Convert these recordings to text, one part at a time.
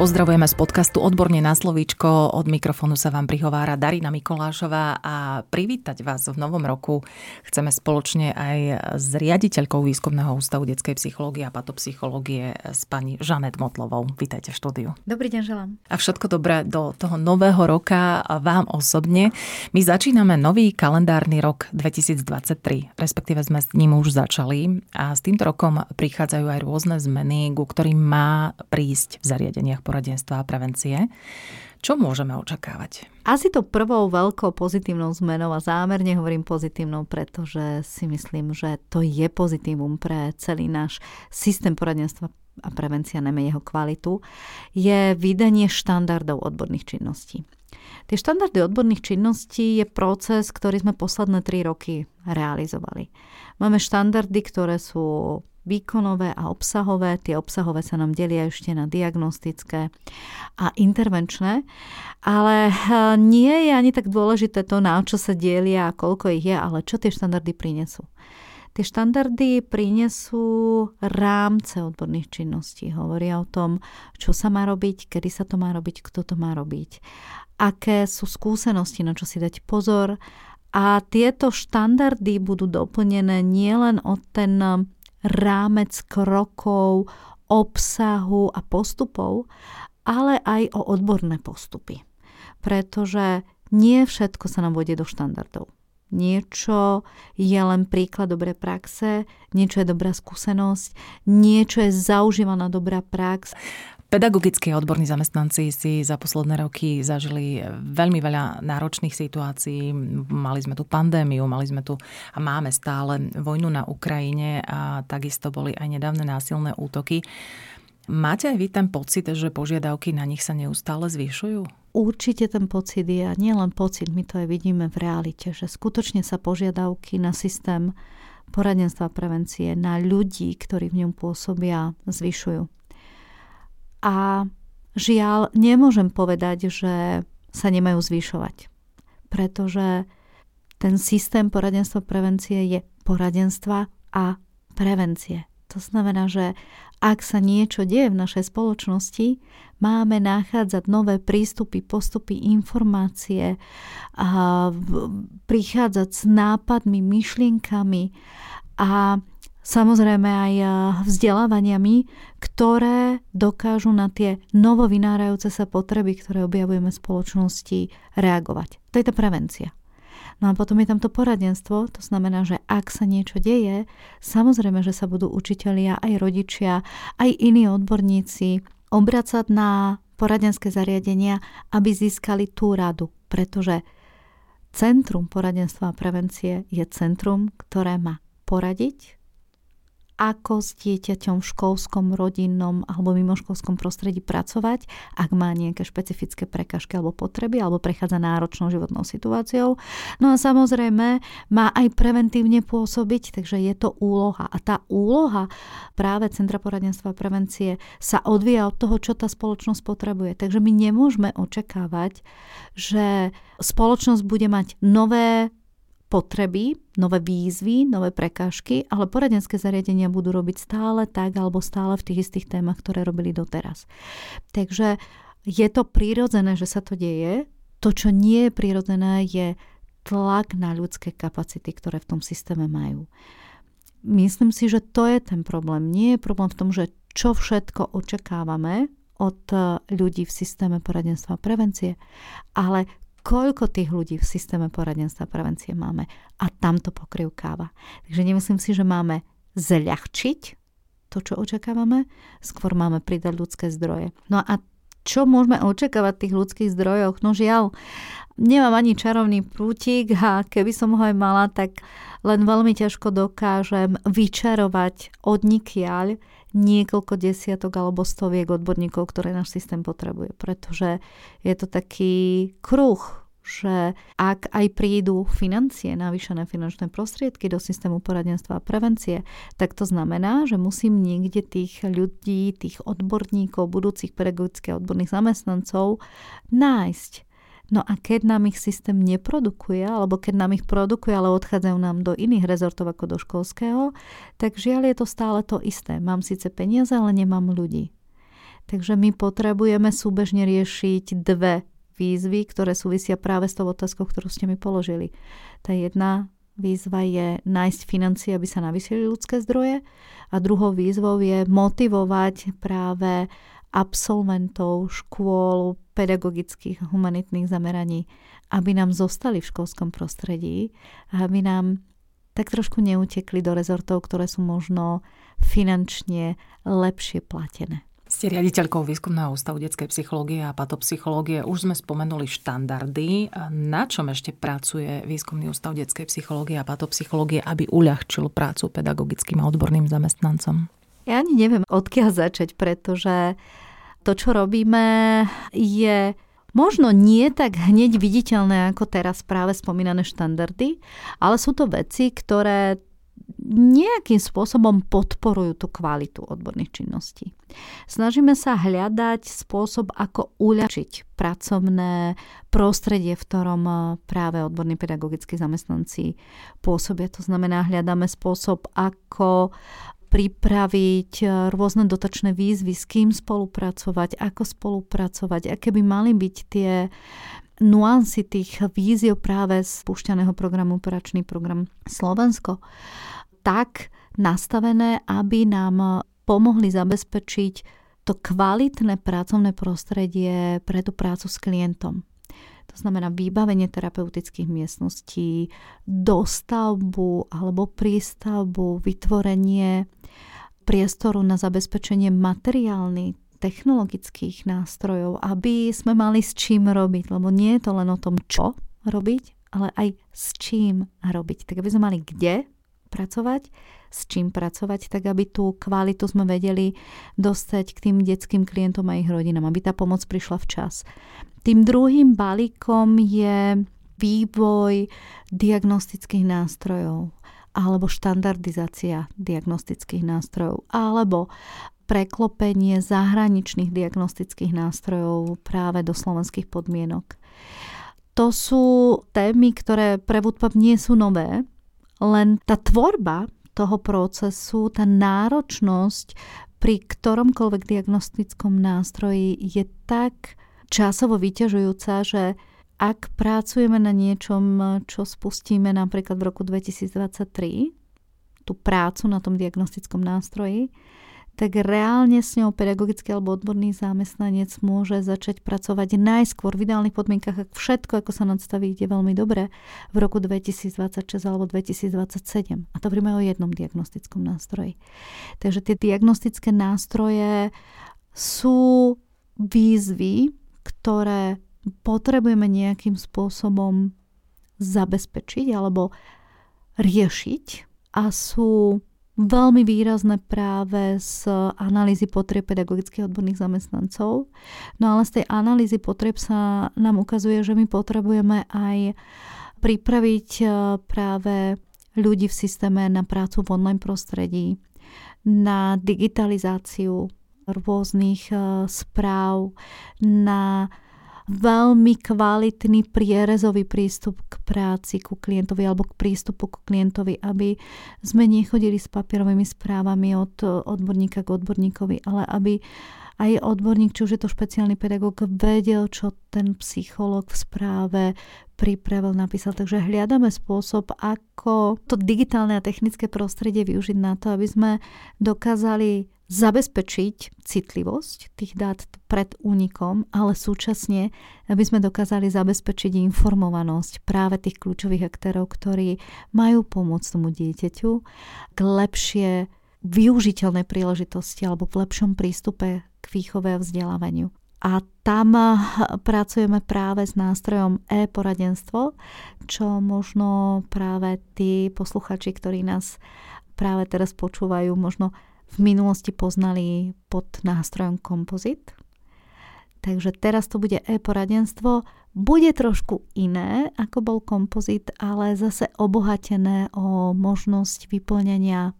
Pozdravujeme z podcastu Odborne na slovíčko. Od mikrofónu sa vám prihovára Darina Mikolášová a privítať vás v novom roku chceme spoločne aj s riaditeľkou Výskumného ústavu detskej psychológie a patopsychológie s pani Žanet Motlovou. Vítajte v štúdiu. Dobrý deň, želám. A všetko dobré do toho nového roka vám osobne. My začíname nový kalendárny rok 2023, respektíve sme s ním už začali a s týmto rokom prichádzajú aj rôzne zmeny, ku ktorým má prísť v zariadeniach poradenstva a prevencie. Čo môžeme očakávať? Asi to prvou veľkou pozitívnou zmenou a zámerne hovorím pozitívnou, pretože si myslím, že to je pozitívum pre celý náš systém poradenstva a prevencia, najmä jeho kvalitu, je vydanie štandardov odborných činností. Tie štandardy odborných činností je proces, ktorý sme posledné tri roky realizovali. Máme štandardy, ktoré sú výkonové a obsahové. Tie obsahové sa nám delia ešte na diagnostické a intervenčné, ale eh, nie je ani tak dôležité to, na čo sa delia a koľko ich je, ale čo tie štandardy prinesú. Tie štandardy prinesú rámce odborných činností. Hovoria o tom, čo sa má robiť, kedy sa to má robiť, kto to má robiť, aké sú skúsenosti, na čo si dať pozor. A tieto štandardy budú doplnené nielen o ten rámec krokov, obsahu a postupov, ale aj o odborné postupy. Pretože nie všetko sa nám vode do štandardov. Niečo je len príklad dobrej praxe, niečo je dobrá skúsenosť, niečo je zaužívaná dobrá prax. Pedagogickí odborní zamestnanci si za posledné roky zažili veľmi veľa náročných situácií. Mali sme tu pandémiu, mali sme tu a máme stále vojnu na Ukrajine a takisto boli aj nedávne násilné útoky. Máte aj vy ten pocit, že požiadavky na nich sa neustále zvyšujú? Určite ten pocit je, a nie len pocit, my to aj vidíme v realite, že skutočne sa požiadavky na systém poradenstva prevencie, na ľudí, ktorí v ňom pôsobia, zvyšujú. A žiaľ, nemôžem povedať, že sa nemajú zvyšovať. Pretože ten systém poradenstva prevencie je poradenstva a prevencie. To znamená, že ak sa niečo deje v našej spoločnosti, máme nachádzať nové prístupy, postupy, informácie, a prichádzať s nápadmi, myšlienkami a samozrejme aj eh, vzdelávaniami, ktoré dokážu na tie novo vynárajúce sa potreby, ktoré objavujeme v spoločnosti, reagovať. To je tá prevencia. No a potom je tam to poradenstvo, to znamená, že ak sa niečo deje, samozrejme, že sa budú učitelia, aj rodičia, aj iní odborníci obracať na poradenské zariadenia, aby získali tú radu, pretože Centrum poradenstva a prevencie je centrum, ktoré má poradiť, ako s dieťaťom v školskom, rodinnom alebo mimoškolskom prostredí pracovať, ak má nejaké špecifické prekažky alebo potreby alebo prechádza náročnou životnou situáciou. No a samozrejme má aj preventívne pôsobiť, takže je to úloha. A tá úloha práve Centra poradenstva a prevencie sa odvíja od toho, čo tá spoločnosť potrebuje. Takže my nemôžeme očakávať, že spoločnosť bude mať nové potreby, nové výzvy, nové prekážky, ale poradenské zariadenia budú robiť stále tak alebo stále v tých istých témach, ktoré robili doteraz. Takže je to prirodzené, že sa to deje. To, čo nie je prirodzené, je tlak na ľudské kapacity, ktoré v tom systéme majú. Myslím si, že to je ten problém. Nie je problém v tom, že čo všetko očakávame od ľudí v systéme poradenstva a prevencie, ale koľko tých ľudí v systéme poradenstva a prevencie máme a tam to pokrivkáva. Takže nemyslím si, že máme zľahčiť to, čo očakávame, skôr máme pridať ľudské zdroje. No a čo môžeme očakávať v tých ľudských zdrojoch? No žiaľ, nemám ani čarovný prútik a keby som ho aj mala, tak len veľmi ťažko dokážem vyčarovať od nikiaľ niekoľko desiatok alebo stoviek odborníkov, ktoré náš systém potrebuje. Pretože je to taký kruh, že ak aj prídu financie, navýšené finančné prostriedky do systému poradenstva a prevencie, tak to znamená, že musím niekde tých ľudí, tých odborníkov, budúcich pedagogických odborných zamestnancov nájsť No a keď nám ich systém neprodukuje, alebo keď nám ich produkuje, ale odchádzajú nám do iných rezortov ako do školského, tak žiaľ je to stále to isté. Mám síce peniaze, ale nemám ľudí. Takže my potrebujeme súbežne riešiť dve výzvy, ktoré súvisia práve s tou otázkou, ktorú ste mi položili. Tá jedna výzva je nájsť financie, aby sa navýšili ľudské zdroje a druhou výzvou je motivovať práve absolventov škôl, pedagogických humanitných zameraní, aby nám zostali v školskom prostredí a aby nám tak trošku neutekli do rezortov, ktoré sú možno finančne lepšie platené. Ste riaditeľkou výskumného ústavu detskej psychológie a patopsychológie. Už sme spomenuli štandardy. Na čom ešte pracuje výskumný ústav detskej psychológie a patopsychológie, aby uľahčil prácu pedagogickým a odborným zamestnancom? Ja ani neviem, odkiaľ začať, pretože to, čo robíme, je možno nie tak hneď viditeľné ako teraz práve spomínané štandardy, ale sú to veci, ktoré nejakým spôsobom podporujú tú kvalitu odborných činností. Snažíme sa hľadať spôsob, ako uľačiť pracovné prostredie, v ktorom eh, práve odborní pedagogickí zamestnanci pôsobia. To znamená, hľadáme spôsob, ako pripraviť eh, rôzne dotačné výzvy, s kým spolupracovať, ako spolupracovať, aké by mali byť tie nuancy tých víziev práve z púšťaného programu Operačný program Slovensko tak nastavené, aby nám pomohli zabezpečiť to kvalitné pracovné prostredie pre tú prácu s klientom. To znamená vybavenie terapeutických miestností, dostavbu alebo prístavbu, vytvorenie priestoru na zabezpečenie materiálnych, technologických nástrojov, aby sme mali s čím robiť, lebo nie je to len o tom, čo robiť, ale aj s čím robiť. Tak aby sme mali kde pracovať, s čím pracovať, tak aby tú kvalitu sme vedeli dostať k tým detským klientom a ich rodinám, aby tá pomoc prišla včas. Tým druhým balíkom je vývoj diagnostických nástrojov alebo štandardizácia diagnostických nástrojov alebo preklopenie zahraničných diagnostických nástrojov práve do slovenských podmienok. To sú témy, ktoré pre Woodpub nie sú nové, len tá tvorba toho procesu, tá náročnosť pri ktoromkoľvek diagnostickom nástroji je tak časovo vyťažujúca, že ak pracujeme na niečom, čo spustíme napríklad v roku 2023, tú prácu na tom diagnostickom nástroji, tak reálne s ňou pedagogický alebo odborný zamestnanec môže začať pracovať najskôr v ideálnych podmienkach, ak všetko, ako sa nadstaví, ide veľmi dobre, v roku 2026 alebo 2027. A to hovoríme o jednom diagnostickom nástroji. Takže tie diagnostické nástroje sú výzvy, ktoré potrebujeme nejakým spôsobom zabezpečiť alebo riešiť a sú veľmi výrazné práve z analýzy potrieb pedagogických odborných zamestnancov. No ale z tej analýzy potrieb sa nám ukazuje, že my potrebujeme aj pripraviť e, práve ľudí v systéme na prácu v online prostredí, na digitalizáciu rôznych e, správ, na veľmi kvalitný prierezový prístup k práci ku klientovi alebo k prístupu k klientovi, aby sme nechodili s papierovými správami od odborníka k odborníkovi, ale aby aj odborník, či už je to špeciálny pedagóg, vedel, čo ten psychológ v správe pripravil, napísal. Takže hľadáme spôsob, ako to digitálne a technické prostredie využiť na to, aby sme dokázali zabezpečiť citlivosť tých dát pred únikom, ale súčasne, aby sme dokázali zabezpečiť informovanosť práve tých kľúčových aktérov, ktorí majú pomôcť tomu dieťaťu k lepšie využiteľnej príležitosti alebo k lepšom prístupe k výchove a vzdelávaniu. A tam pracujeme práve s nástrojom e-poradenstvo, čo možno práve tí posluchači, ktorí nás práve teraz počúvajú, možno v minulosti poznali pod nástrojom kompozit. Takže teraz to bude e-poradenstvo. Bude trošku iné, ako bol kompozit, ale zase obohatené o možnosť vyplnenia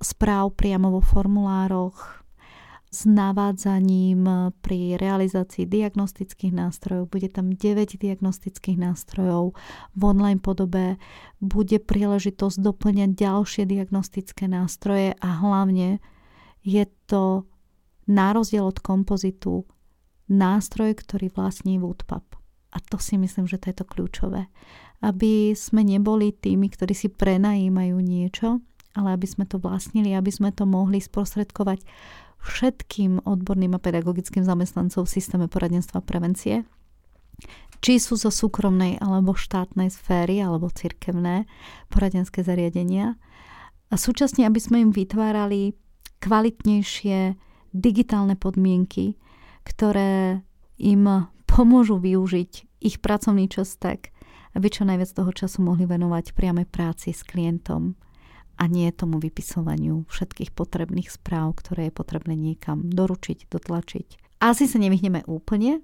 správ priamo vo formulároch, s navádzaním pri realizácii diagnostických nástrojov. Bude tam 9 diagnostických nástrojov v online podobe. Bude príležitosť doplňať ďalšie diagnostické nástroje a hlavne je to na rozdiel od kompozitu nástroj, ktorý vlastní Woodpub. A to si myslím, že to je to kľúčové. Aby sme neboli tými, ktorí si prenajímajú niečo, ale aby sme to vlastnili, aby sme to mohli sprostredkovať všetkým odborným a pedagogickým zamestnancom v systéme poradenstva prevencie, či sú zo súkromnej alebo štátnej sféry alebo cirkevné poradenské zariadenia. A súčasne, aby sme im vytvárali kvalitnejšie digitálne podmienky, ktoré im pomôžu využiť ich pracovný čas tak, aby čo najviac toho času mohli venovať priame práci s klientom a nie tomu vypisovaniu všetkých potrebných správ, ktoré je potrebné niekam doručiť, dotlačiť. Asi sa nevyhneme úplne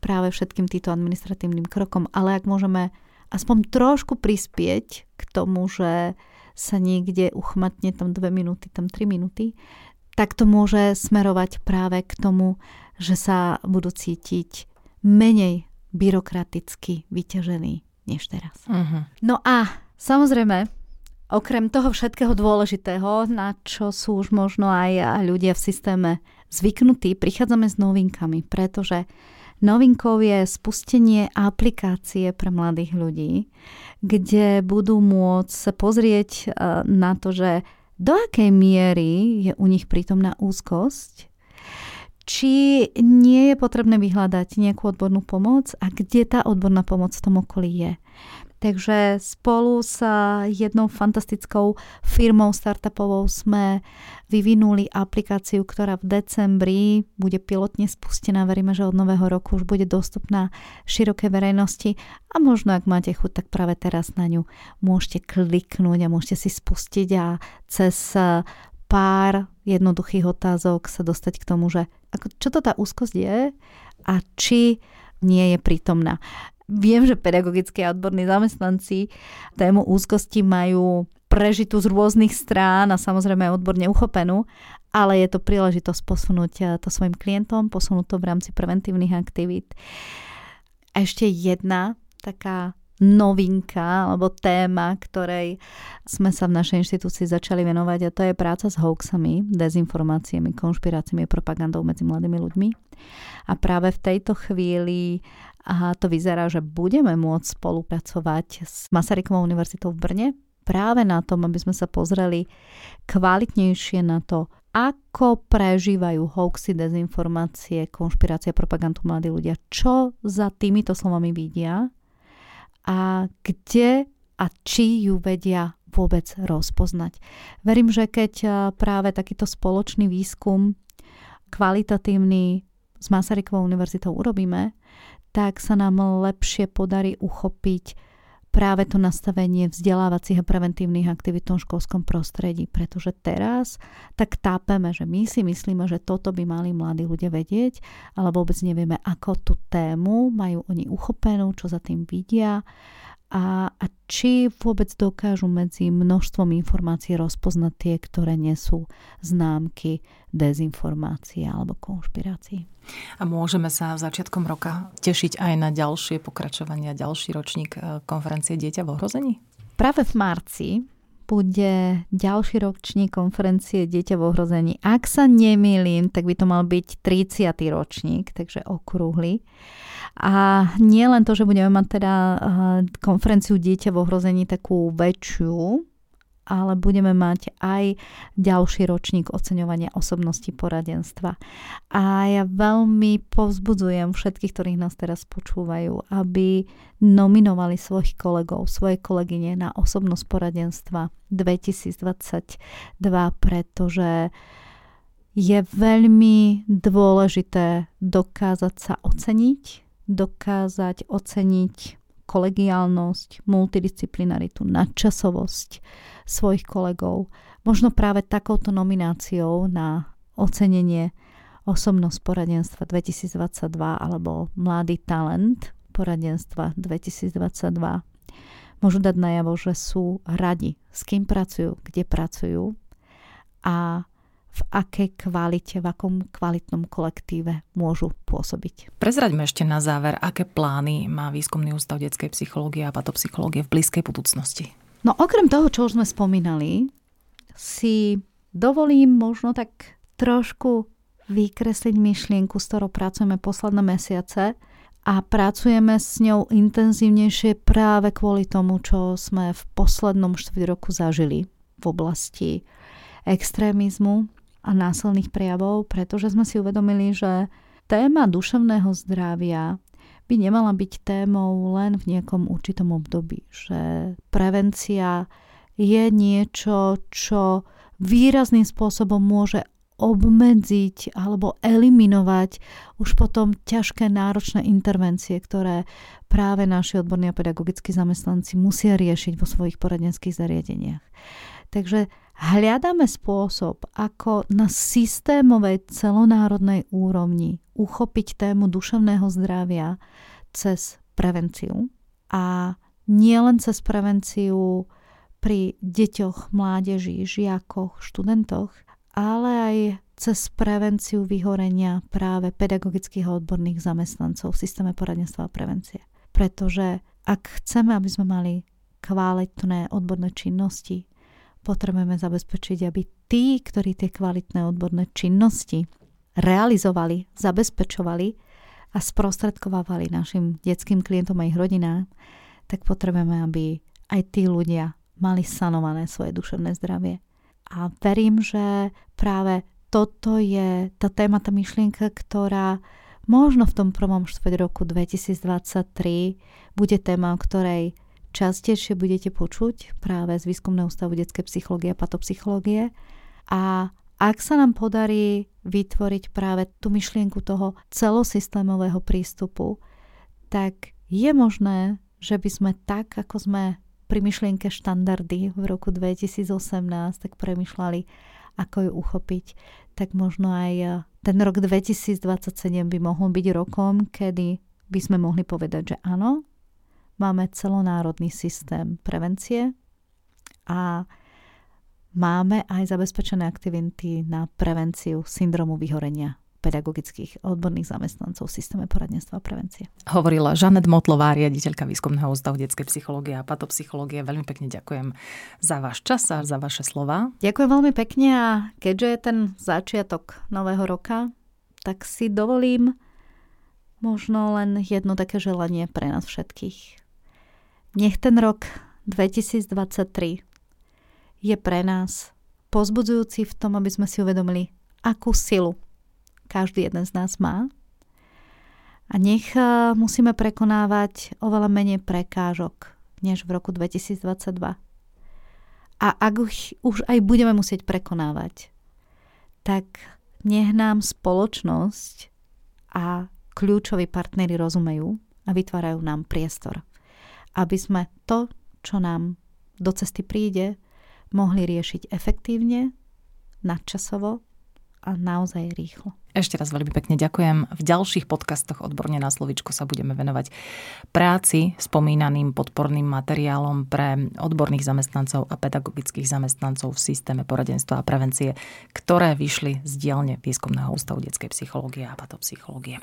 práve všetkým týmto administratívnym krokom, ale ak môžeme aspoň trošku prispieť k tomu, že sa niekde uchmatne tam dve minúty, tam tri minúty, tak to môže smerovať práve k tomu, že sa budú cítiť menej byrokraticky vyťažení než teraz. Uh-huh. No a samozrejme, Okrem toho všetkého dôležitého, na čo sú už možno aj ľudia v systéme zvyknutí, prichádzame s novinkami, pretože novinkou je spustenie aplikácie pre mladých ľudí, kde budú môcť sa pozrieť e, na to, že do akej miery je u nich prítomná úzkosť, či nie je potrebné vyhľadať nejakú odbornú pomoc a kde tá odborná pomoc v tom okolí je. Takže spolu s jednou fantastickou firmou startupovou sme vyvinuli aplikáciu, ktorá v decembri bude pilotne spustená. Veríme, že od nového roku už bude dostupná široké verejnosti a možno ak máte chuť, tak práve teraz na ňu môžete kliknúť a môžete si spustiť a cez pár jednoduchých otázok sa dostať k tomu, že čo to tá úzkosť je a či nie je prítomná. Viem, že pedagogické a odborní zamestnanci tému úzkosti majú prežitú z rôznych strán a samozrejme odborne uchopenú, ale je to príležitosť posunúť eh, to svojim klientom, posunúť to v rámci preventívnych aktivít. A ešte jedna taká novinka alebo téma, ktorej sme sa v našej inštitúcii začali venovať a to je práca s hoaxami, dezinformáciami, konšpiráciami a propagandou medzi mladými ľuďmi. A práve v tejto chvíli a to vyzerá, že budeme môcť spolupracovať s Masarykovou univerzitou v Brne práve na tom, aby sme sa pozreli kvalitnejšie na to, ako prežívajú hoaxy, dezinformácie, konšpirácie, propagandu mladí ľudia, čo za týmito slovami vidia a kde a či ju vedia vôbec rozpoznať. Verím, že keď práve takýto spoločný výskum kvalitatívny s Masarykovou univerzitou urobíme, tak sa nám lepšie podarí uchopiť práve to nastavenie vzdelávacích a preventívnych aktivít v tom školskom prostredí. Pretože teraz tak tápeme, že my si myslíme, že toto by mali mladí ľudia vedieť, ale vôbec nevieme, ako tú tému majú oni uchopenú, čo za tým vidia a, a či vôbec dokážu medzi množstvom informácií rozpoznať tie, ktoré nesú známky dezinformácie alebo konšpirácií. A môžeme sa začiatkom roka tešiť aj na ďalšie pokračovania, ďalší ročník e, konferencie Dieťa v ohrození? Práve v marci bude ďalší ročník konferencie Dieťa v ohrození. Ak sa nemýlim, tak by to mal byť 30. ročník, takže okrúhly. A nie len to, že budeme mať teda eh, konferenciu dieťa v ohrození takú väčšiu, ale budeme mať aj ďalší ročník oceňovania osobnosti poradenstva. A ja veľmi povzbudzujem všetkých, ktorých nás teraz počúvajú, aby nominovali svojich kolegov, svoje kolegyne na osobnosť poradenstva 2022, pretože je veľmi dôležité dokázať sa oceniť, dokázať oceniť kolegiálnosť, multidisciplinaritu, nadčasovosť svojich kolegov. Možno práve takouto nomináciou na ocenenie osobnosť poradenstva 2022 alebo mladý talent poradenstva 2022 môžu dať najavo, že sú radi, s kým pracujú, kde pracujú a akej kvalite, v akom kvalitnom kolektíve môžu pôsobiť. Prezraďme ešte na záver, aké plány má Výskumný ústav detskej psychológie a patopsychológie v blízkej budúcnosti. No okrem toho, čo už sme spomínali, si dovolím možno tak trošku vykresliť myšlienku, s ktorou pracujeme posledné mesiace a pracujeme s ňou intenzívnejšie práve kvôli tomu, čo sme v poslednom štvrť roku zažili v oblasti extrémizmu a násilných prejavov, pretože sme si uvedomili, že téma duševného zdravia by nemala byť témou len v nejakom určitom období. Že prevencia je niečo, čo výrazným spôsobom môže obmedziť alebo eliminovať už potom ťažké náročné intervencie, ktoré práve naši odborní a pedagogickí zamestnanci musia riešiť vo svojich poradenských zariadeniach. Takže hľadáme spôsob, ako na systémovej celonárodnej úrovni uchopiť tému duševného zdravia cez prevenciu a nielen cez prevenciu pri deťoch, mládeži, žiakoch, študentoch, ale aj cez prevenciu vyhorenia práve pedagogických a odborných zamestnancov v systéme poradenstva a prevencie. Pretože ak chceme, aby sme mali kvalitné odborné činnosti, potrebujeme zabezpečiť, aby tí, ktorí tie kvalitné odborné činnosti realizovali, zabezpečovali a sprostredkovávali našim detským klientom a ich rodinám, tak potrebujeme, aby aj tí ľudia mali sanované svoje duševné zdravie. A verím, že práve toto je tá téma, tá myšlienka, ktorá možno v tom prvom štvrť roku 2023 bude téma, o ktorej častejšie budete počuť práve z Výskumného ústavu detskej psychológie a patopsychológie. A ak sa nám podarí vytvoriť práve tú myšlienku toho celosystémového prístupu, tak je možné, že by sme tak, ako sme pri myšlienke štandardy v roku 2018 tak premyšľali, ako ju uchopiť, tak možno aj ten rok 2027 by mohol byť rokom, kedy by sme mohli povedať, že áno, máme celonárodný systém prevencie a máme aj zabezpečené aktivity na prevenciu syndromu vyhorenia pedagogických odborných zamestnancov v systéme poradenstva a prevencie. Hovorila Žanet Motlová, riaditeľka Výskumného ústavu detskej psychológie a patopsychológie. Veľmi pekne ďakujem za váš čas a za vaše slova. Ďakujem veľmi pekne a keďže je ten začiatok nového roka, tak si dovolím možno len jedno také želanie pre nás všetkých. Nech ten rok 2023 je pre nás pozbudzujúci v tom, aby sme si uvedomili, akú silu každý jeden z nás má. A nech e, musíme prekonávať oveľa menej prekážok než v roku 2022. A ak už, aj budeme musieť prekonávať, tak nech nám spoločnosť a kľúčoví partnery rozumejú a vytvárajú nám priestor aby sme to, čo nám do cesty príde, mohli riešiť efektívne, nadčasovo a naozaj rýchlo. Ešte raz veľmi pekne ďakujem. V ďalších podcastoch Odborne na slovičko sa budeme venovať práci spomínaným podporným materiálom pre odborných zamestnancov a pedagogických zamestnancov v systéme poradenstva a prevencie, ktoré vyšli z dielne Výskumného ústavu detskej psychológie a patopsychológie.